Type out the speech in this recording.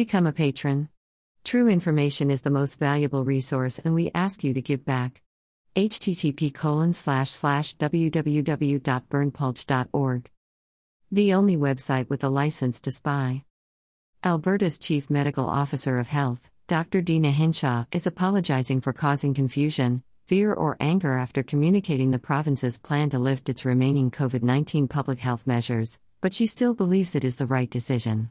Become a patron. True information is the most valuable resource, and we ask you to give back. http colon slash slash www.berndpulch.org. The only website with a license to spy. Alberta's Chief Medical Officer of Health, Dr. Deena Hinshaw, is apologizing for causing confusion, fear, or anger after communicating the province's plan to lift its remaining COVID 19 public health measures, but she still believes it is the right decision.